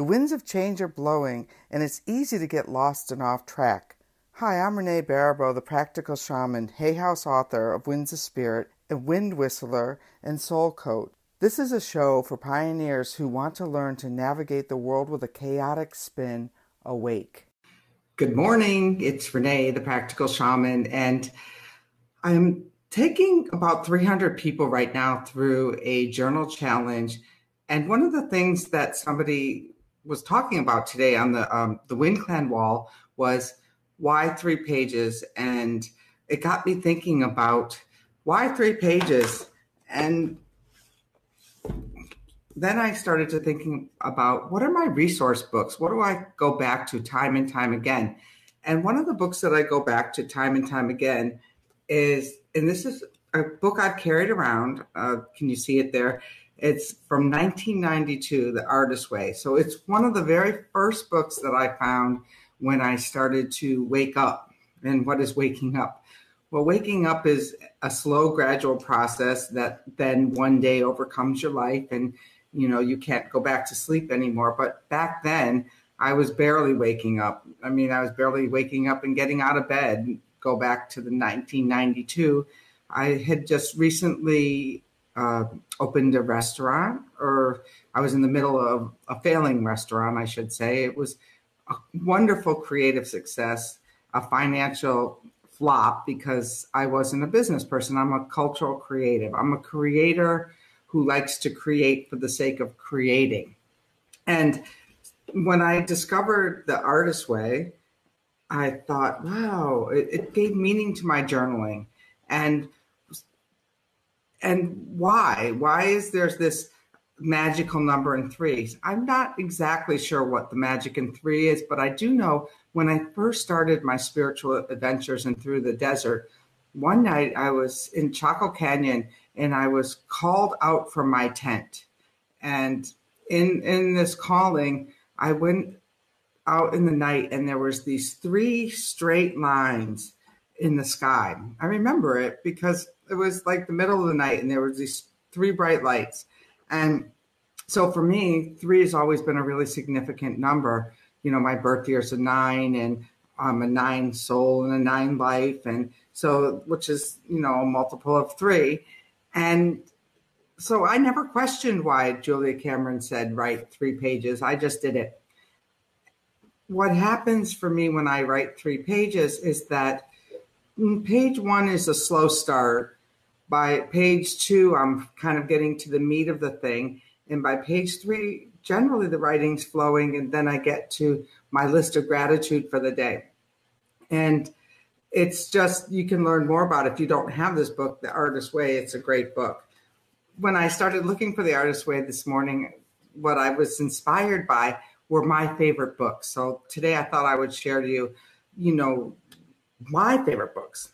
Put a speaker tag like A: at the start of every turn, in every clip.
A: The winds of change are blowing, and it's easy to get lost and off track. Hi, I'm Renee Baribeau, the practical shaman, Hay House author of Winds of Spirit, a wind whistler, and soul coat. This is a show for pioneers who want to learn to navigate the world with a chaotic spin awake.
B: Good morning. It's Renee, the practical shaman, and I'm taking about 300 people right now through a journal challenge. And one of the things that somebody was talking about today on the um, the Wind Clan wall was why three pages, and it got me thinking about why three pages, and then I started to thinking about what are my resource books? What do I go back to time and time again? And one of the books that I go back to time and time again is, and this is a book I've carried around. Uh, can you see it there? It's from 1992, The Artist Way. So it's one of the very first books that I found when I started to wake up. And what is waking up? Well, waking up is a slow, gradual process that then one day overcomes your life and you know you can't go back to sleep anymore but back then i was barely waking up i mean i was barely waking up and getting out of bed go back to the 1992 i had just recently uh, opened a restaurant or i was in the middle of a failing restaurant i should say it was a wonderful creative success a financial flop because i wasn't a business person i'm a cultural creative i'm a creator who likes to create for the sake of creating. And when I discovered the artist way, I thought, wow, it, it gave meaning to my journaling. And and why? Why is there's this magical number in threes? I'm not exactly sure what the magic in three is, but I do know when I first started my spiritual adventures and through the desert, one night I was in Chaco Canyon and I was called out from my tent. And in in this calling, I went out in the night and there was these three straight lines in the sky. I remember it because it was like the middle of the night and there was these three bright lights. And so for me, three has always been a really significant number. You know, my birth year is a nine and I'm a nine soul and a nine life. And so, which is, you know, a multiple of three. And so I never questioned why Julia Cameron said write three pages. I just did it. What happens for me when I write three pages is that Mm, page one is a slow start. By page two, I'm kind of getting to the meat of the thing. And by page three, generally the writing's flowing. And then I get to my list of gratitude for the day. And it's just you can learn more about it. if you don't have this book the artist way it's a great book when i started looking for the artist way this morning what i was inspired by were my favorite books so today i thought i would share to you you know my favorite books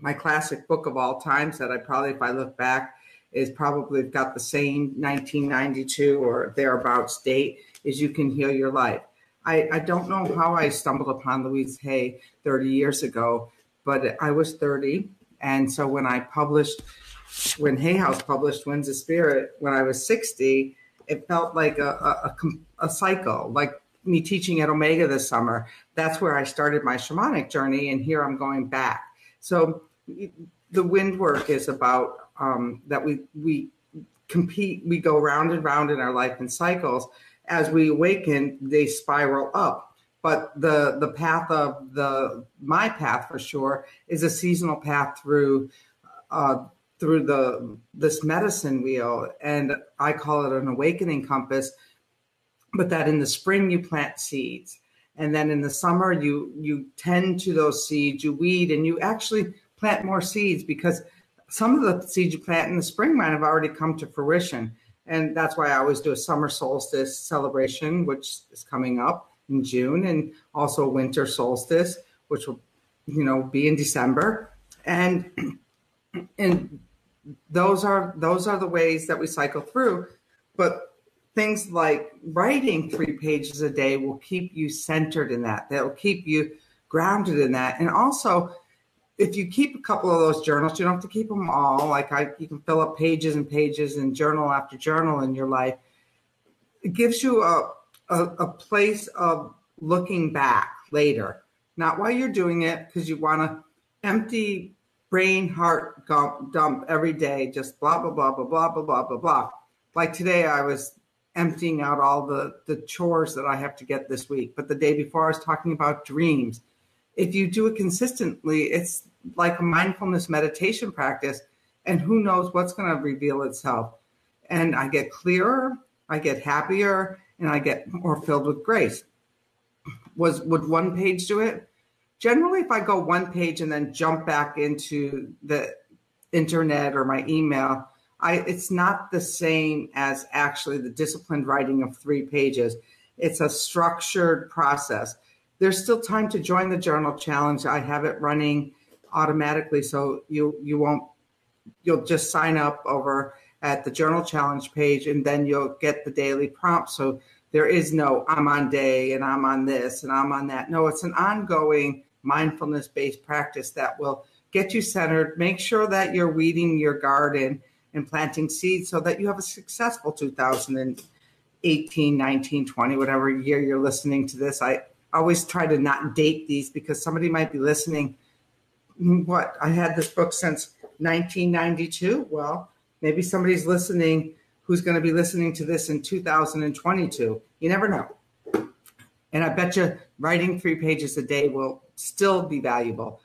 B: my classic book of all times that i probably if i look back is probably got the same 1992 or thereabouts date is you can heal your life I, I don't know how I stumbled upon Louise Hay 30 years ago, but I was 30. And so when I published, when Hay House published Winds of Spirit when I was 60, it felt like a, a, a, a cycle, like me teaching at Omega this summer. That's where I started my shamanic journey. And here I'm going back. So the wind work is about um, that we, we compete, we go round and round in our life in cycles as we awaken, they spiral up. But the the path of the my path for sure is a seasonal path through uh, through the this medicine wheel, and I call it an awakening compass. But that in the spring you plant seeds, and then in the summer you you tend to those seeds, you weed, and you actually plant more seeds because some of the seeds you plant in the spring might have already come to fruition. And that's why I always do a summer solstice celebration, which is coming up in June, and also winter solstice, which will, you know, be in December. And and those are those are the ways that we cycle through. But things like writing three pages a day will keep you centered in that. They'll keep you grounded in that. And also if you keep a couple of those journals, you don't have to keep them all. Like I, you can fill up pages and pages and journal after journal in your life. It gives you a, a, a place of looking back later, not while you're doing it, because you want to empty brain heart dump every day, just blah, blah, blah, blah, blah, blah, blah, blah, blah. Like today, I was emptying out all the, the chores that I have to get this week. But the day before, I was talking about dreams. If you do it consistently, it's like a mindfulness meditation practice, and who knows what's going to reveal itself. And I get clearer, I get happier, and I get more filled with grace. Was would one page do it? Generally, if I go one page and then jump back into the internet or my email, I it's not the same as actually the disciplined writing of three pages. It's a structured process. There's still time to join the journal challenge. I have it running automatically, so you you won't you'll just sign up over at the journal challenge page, and then you'll get the daily prompt. So there is no I'm on day and I'm on this and I'm on that. No, it's an ongoing mindfulness based practice that will get you centered. Make sure that you're weeding your garden and planting seeds so that you have a successful 2018, 19, 20, whatever year you're listening to this. I always try to not date these because somebody might be listening. What? I had this book since 1992. Well, maybe somebody's listening who's going to be listening to this in 2022. You never know. And I bet you writing three pages a day will still be valuable.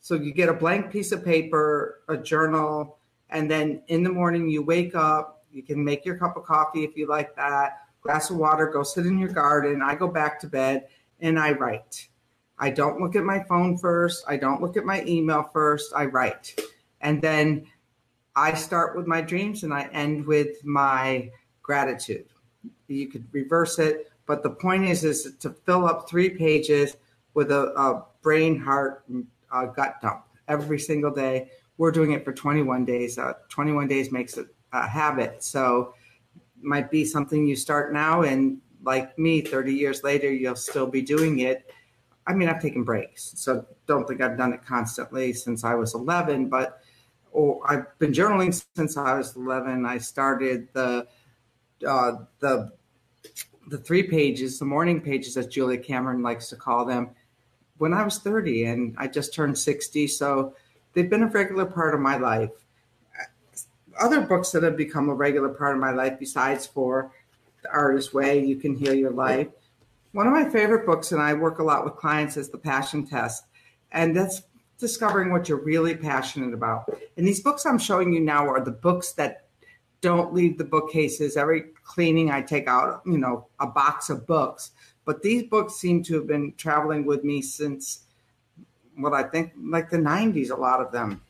B: So you get a blank piece of paper, a journal, and then in the morning, you wake up, you can make your cup of coffee if you like that, glass of water, go sit in your garden. I go back to bed and I write. I don't look at my phone first. I don't look at my email first. I write. And then I start with my dreams and I end with my gratitude. You could reverse it, but the point is is to fill up three pages with a, a brain, heart, uh, gut dump every single day we're doing it for 21 days. Uh, 21 days makes it a habit. So might be something you start now and like me 30 years later you'll still be doing it i mean i've taken breaks so don't think i've done it constantly since i was 11 but oh, i've been journaling since i was 11 i started the uh, the the three pages the morning pages as julia cameron likes to call them when i was 30 and i just turned 60 so they've been a regular part of my life. Other books that have become a regular part of my life, besides for The Artist Way, You Can Heal Your Life. One of my favorite books, and I work a lot with clients, is The Passion Test. And that's discovering what you're really passionate about. And these books I'm showing you now are the books that don't leave the bookcases. Every cleaning, I take out, you know, a box of books. But these books seem to have been traveling with me since what I think like the 90s, a lot of them.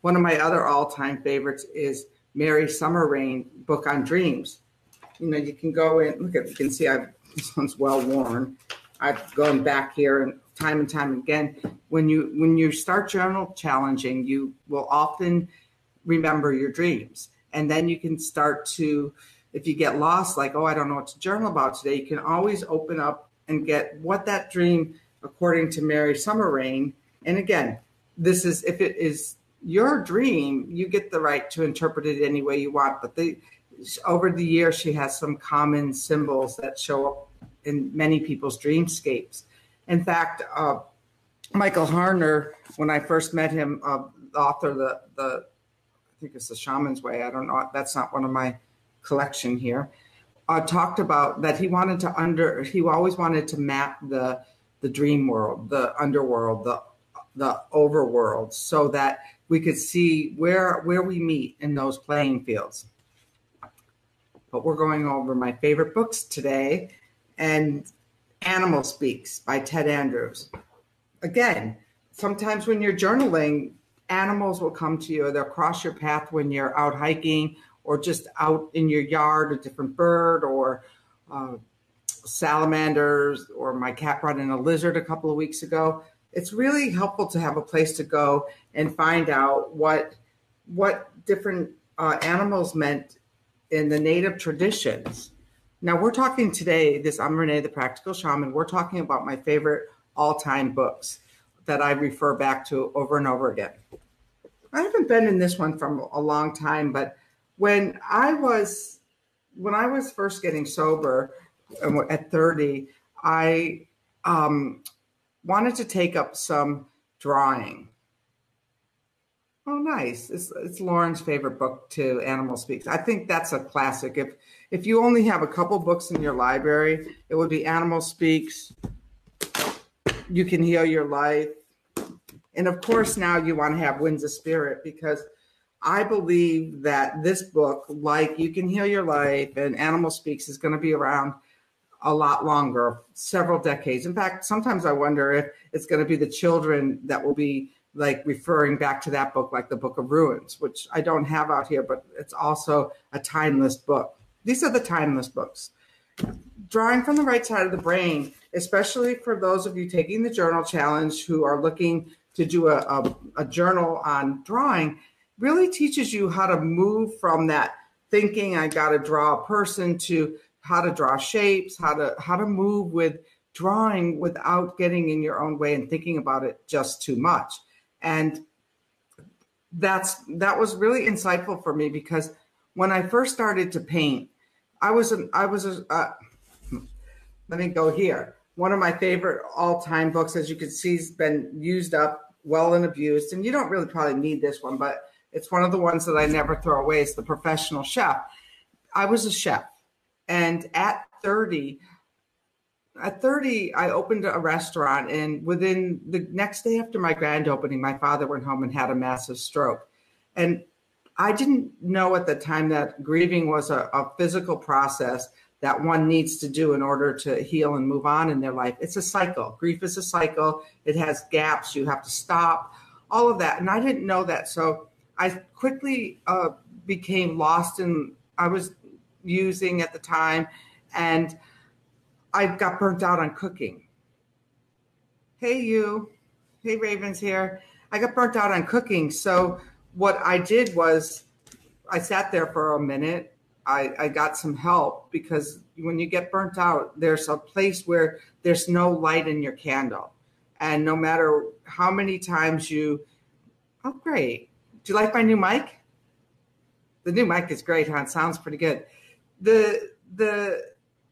B: One of my other all time favorites is Mary Summer Rain book on dreams. You know, you can go in, look at, you can see I've, this one's well worn. I've gone back here and time and time again. When you when you start journal challenging, you will often remember your dreams, and then you can start to, if you get lost, like oh I don't know what to journal about today, you can always open up and get what that dream according to Mary Summer Rain. And again, this is if it is your dream, you get the right to interpret it any way you want. But the, over the years, she has some common symbols that show up in many people's dreamscapes. In fact, uh, Michael Harner, when I first met him, uh, the author, the the I think it's the Shaman's Way. I don't know. That's not one of my collection here. Uh, talked about that he wanted to under. He always wanted to map the the dream world, the underworld, the the overworld, so that we could see where where we meet in those playing fields. But we're going over my favorite books today, and Animal Speaks by Ted Andrews. Again, sometimes when you're journaling, animals will come to you or they'll cross your path when you're out hiking or just out in your yard, a different bird or uh, salamanders, or my cat brought in a lizard a couple of weeks ago. It's really helpful to have a place to go and find out what what different uh, animals meant in the native traditions. Now we're talking today. This I'm Renee, the Practical Shaman. We're talking about my favorite all-time books that I refer back to over and over again. I haven't been in this one from a long time, but when I was when I was first getting sober, at 30, I um, wanted to take up some drawing. Oh, nice! It's, it's Lauren's favorite book too. Animal Speaks. I think that's a classic. If if you only have a couple books in your library, it would be Animal Speaks. You can heal your life, and of course, now you want to have Winds of Spirit because I believe that this book, like You Can Heal Your Life and Animal Speaks, is going to be around a lot longer, several decades. In fact, sometimes I wonder if it's going to be the children that will be like referring back to that book, like the Book of Runes, which I don't have out here, but it's also a timeless book. These are the timeless books. Drawing from the right side of the brain, especially for those of you taking the journal challenge who are looking to do a, a, a journal on drawing, really teaches you how to move from that thinking I got to draw a person to how to draw shapes, how to how to move with drawing without getting in your own way and thinking about it just too much. And that's that was really insightful for me because when I first started to paint, I was an, I was a, uh, let me go here. One of my favorite all-time books, as you can see, has been used up, well and abused. And you don't really probably need this one, but it's one of the ones that I never throw away. It's The Professional Chef. I was a chef. And at 30, at 30, I opened a restaurant. And within the next day after my grand opening, my father went home and had a massive stroke. And I didn't know at the time that grieving was a, a physical process that one needs to do in order to heal and move on in their life. It's a cycle. Grief is a cycle, it has gaps. You have to stop, all of that. And I didn't know that. So I quickly uh, became lost in, I was using at the time. And I got burnt out on cooking. Hey, you. Hey, Ravens here. I got burnt out on cooking. So, what I did was I sat there for a minute. I, I got some help because when you get burnt out, there's a place where there's no light in your candle. And no matter how many times you, oh, great. Do you like my new mic? The new mic is great, huh? It sounds pretty good the the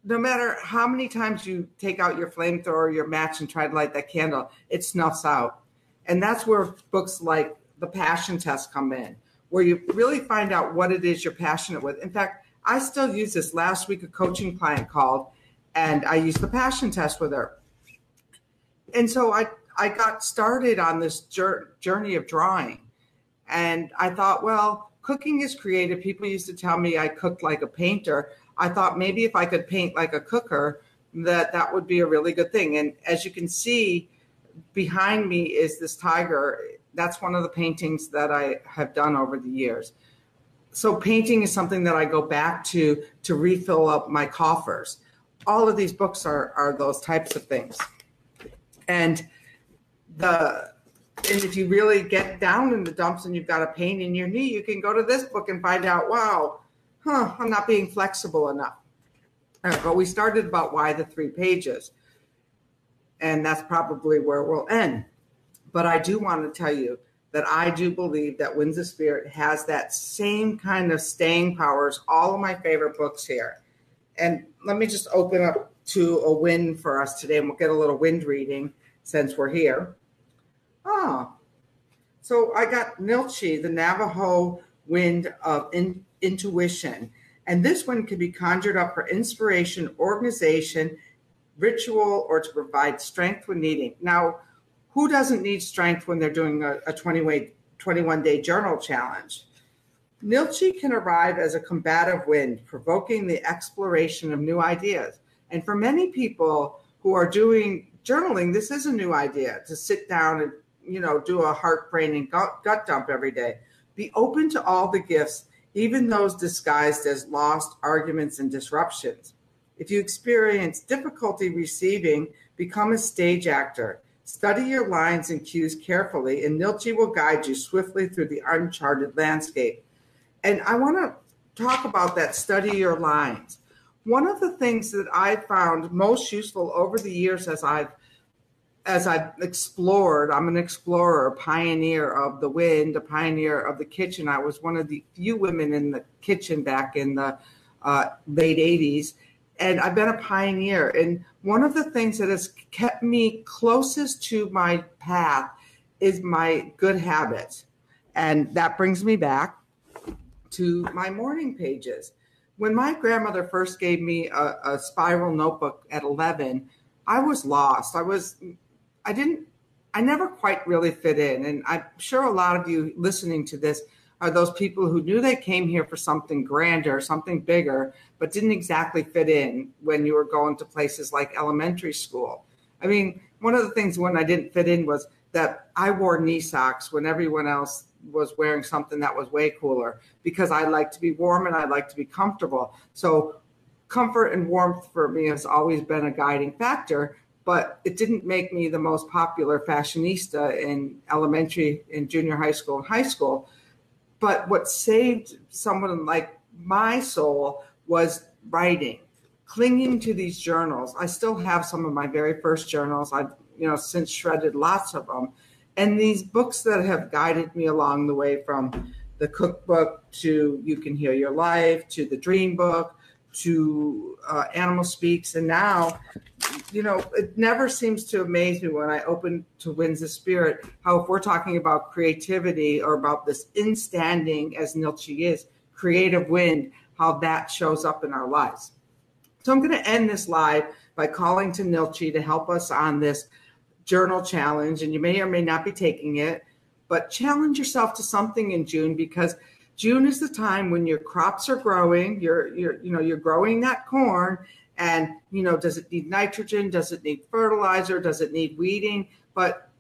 B: no matter how many times you take out your flamethrower, your match, and try to light that candle, it snuffs out. And that's where books like The Passion Test come in, where you really find out what it is you're passionate with. In fact, I still use this. Last week, a coaching client called, and I used the Passion Test with her. And so I, I got started on this journey of drawing. And I thought, well, cooking is creative. People used to tell me I cooked like a painter. I thought maybe if I could paint like a cooker, that that would be a really good thing. And as you can see, behind me is this tiger. That's one of the paintings that I have done over the years. So painting is something that I go back to to refill up my coffers. All of these books are are those types of things. And the and if you really get down in the dumps and you've got a pain in your knee, you can go to this book and find out, wow, huh, I'm not being flexible enough. Right, but we started about why the three pages. And that's probably where we'll end. But I do want to tell you that I do believe that Winds of Spirit has that same kind of staying power as all of my favorite books here. And let me just open up to a wind for us today, and we'll get a little wind reading since we're here. Ah, so I got Nilchi, the Navajo wind of in, intuition. And this one can be conjured up for inspiration, organization, ritual, or to provide strength when needing. Now, who doesn't need strength when they're doing a, a 20 21 day journal challenge? Nilchi can arrive as a combative wind, provoking the exploration of new ideas. And for many people who are doing journaling, this is a new idea to sit down and you know, do a heart, brain, and gut, gut dump every day. Be open to all the gifts, even those disguised as lost arguments and disruptions. If you experience difficulty receiving, become a stage actor. Study your lines and cues carefully, and Nilchi will guide you swiftly through the uncharted landscape. And I want to talk about that study your lines. One of the things that I found most useful over the years as I've as I've explored, I'm an explorer, a pioneer of the wind, a pioneer of the kitchen. I was one of the few women in the kitchen back in the uh, late 80s. and I've been a pioneer. And one of the things that has kept me closest to my path is my good habits. And that brings me back to my morning pages. When my grandmother first gave me a, a spiral notebook at 11, I was lost. I was, I didn't, I never quite really fit in. And I'm sure a lot of you listening to this are those people who knew they came here for something grander, something bigger, but didn't exactly fit in when you were going to places like elementary school. I mean, one of the things when I didn't fit in was that I wore knee socks when everyone else was wearing something that was way cooler because I like to be warm and I like to be comfortable. So, comfort and warmth for me has always been a guiding factor, but it didn't make me the most popular fashionista in elementary, in junior high school, and high school. But what saved someone like my soul was writing, clinging to these journals. I still have some of my very first journals. I've, you know, since shredded lots of them. And these books that have guided me along the way from the cookbook to You Can Heal Your Life to the Dream Book to uh, Animal Speaks. And now, you know, it never seems to amaze me when I open to Winds of Spirit how, if we're talking about creativity or about this instanding, as Nilchi is, creative wind, how that shows up in our lives. So I'm going to end this live by calling to Nilchi to help us on this journal challenge. And you may or may not be taking it, but challenge yourself to something in June because June is the time when your crops are growing. You're, you're, you know, you're growing that corn, and you know, does it need nitrogen? Does it need fertilizer? Does it need weeding? But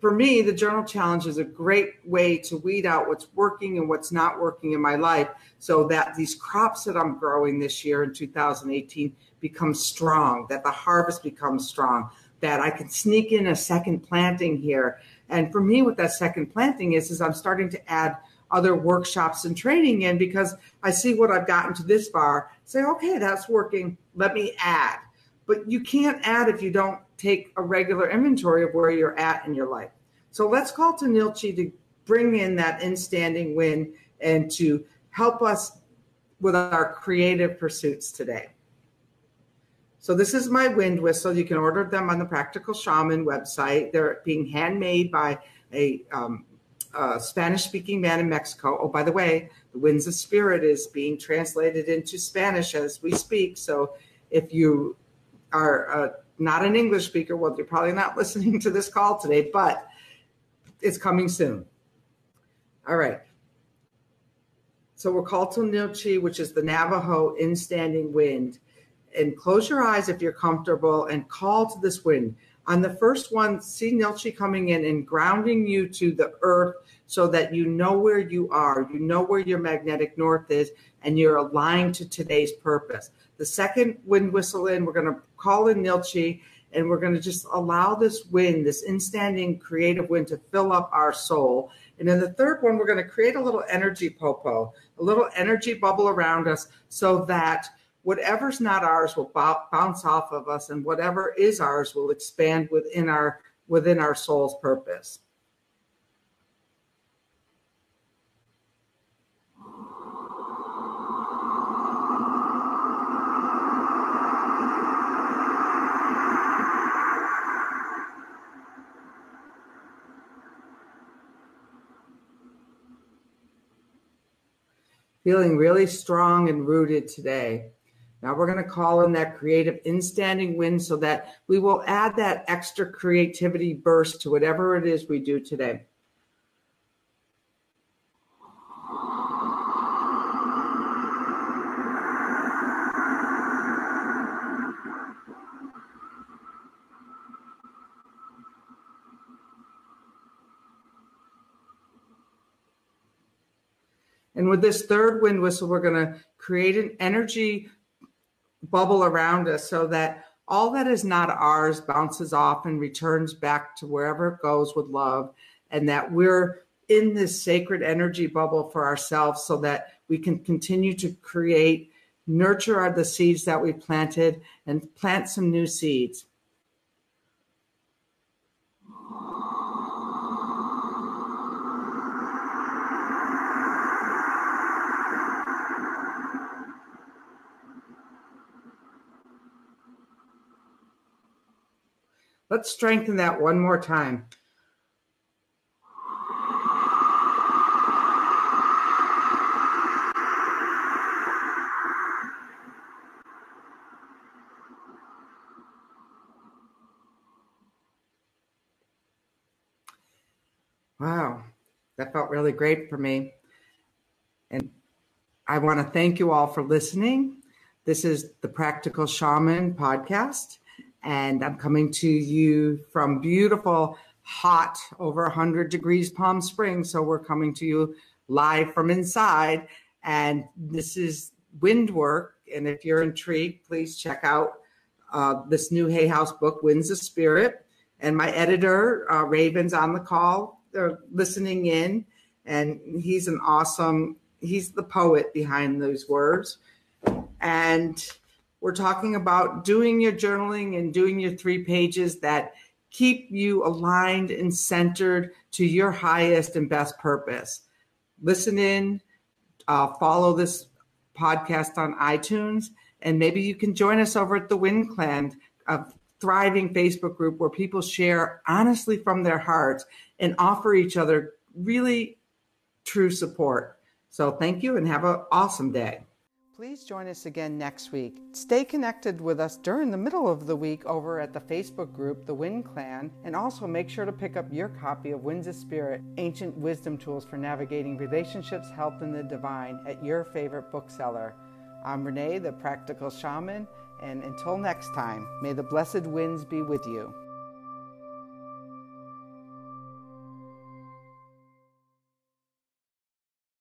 B: for me, the journal challenge is a great way to weed out what's working and what's not working in my life so that these crops that I'm growing this year in 2018 become strong, that the harvest becomes strong, that I can sneak in a second planting here. And for me, what that second planting is, is I'm starting to add other workshops and training in because I see what I've gotten to this far, say, okay, that's working. Let me add. But you can't add if you don't take a regular inventory of where you're at in your life. So let's call to Nilchi to bring in that instanding win and to help us with our creative pursuits today. So this is my wind whistle. You can order them on the Practical Shaman website. They're being handmade by a um, uh, Spanish speaking man in Mexico. Oh, by the way, the Winds of Spirit is being translated into Spanish as we speak. So if you are uh, not an English speaker, well, you're probably not listening to this call today, but it's coming soon. All right. So we're called to Nilchi, which is the Navajo instanding wind. And close your eyes if you're comfortable and call to this wind. On the first one, see Nilchi coming in and grounding you to the earth so that you know where you are, you know where your magnetic north is, and you're aligned to today's purpose. The second wind whistle in, we're going to call in Nilchi and we're going to just allow this wind, this instanding creative wind, to fill up our soul. And then the third one, we're going to create a little energy popo, a little energy bubble around us so that whatever's not ours will bounce off of us and whatever is ours will expand within our within our soul's purpose. Feeling really strong and rooted today now we're going to call in that creative instanding wind so that we will add that extra creativity burst to whatever it is we do today. And with this third wind whistle, we're going to create an energy bubble around us so that all that is not ours bounces off and returns back to wherever it goes with love and that we're in this sacred energy bubble for ourselves so that we can continue to create nurture the seeds that we planted and plant some new seeds Let's strengthen that one more time. Wow, that felt really great for me. And I want to thank you all for listening. This is the Practical Shaman podcast, and I'm coming to you from beautiful, hot, over 100 degrees Palm Springs. So we're coming to you live from inside, and this is wind work. And if you're intrigued, please check out uh, this new Hay House book, Winds of Spirit. And my editor, uh, Raven's on the call they're listening in, and he's an awesome. He's the poet behind those words, and we're talking about doing your journaling and doing your three pages that keep you aligned and centered to your highest and best purpose. Listen in, uh, follow this podcast on iTunes, and maybe you can join us over at the Wind Clan, a thriving Facebook group where people share honestly from their hearts and offer each other really true support. So thank you and have an awesome day.
A: Please join us again next week. Stay connected with us during the middle of the week over at the Facebook group, The Wind Clan, and also make sure to pick up your copy of Winds of Spirit Ancient Wisdom Tools for Navigating Relationships, Health, and the Divine at your favorite bookseller. I'm Renee, the Practical Shaman, and until next time, may the blessed winds be with you.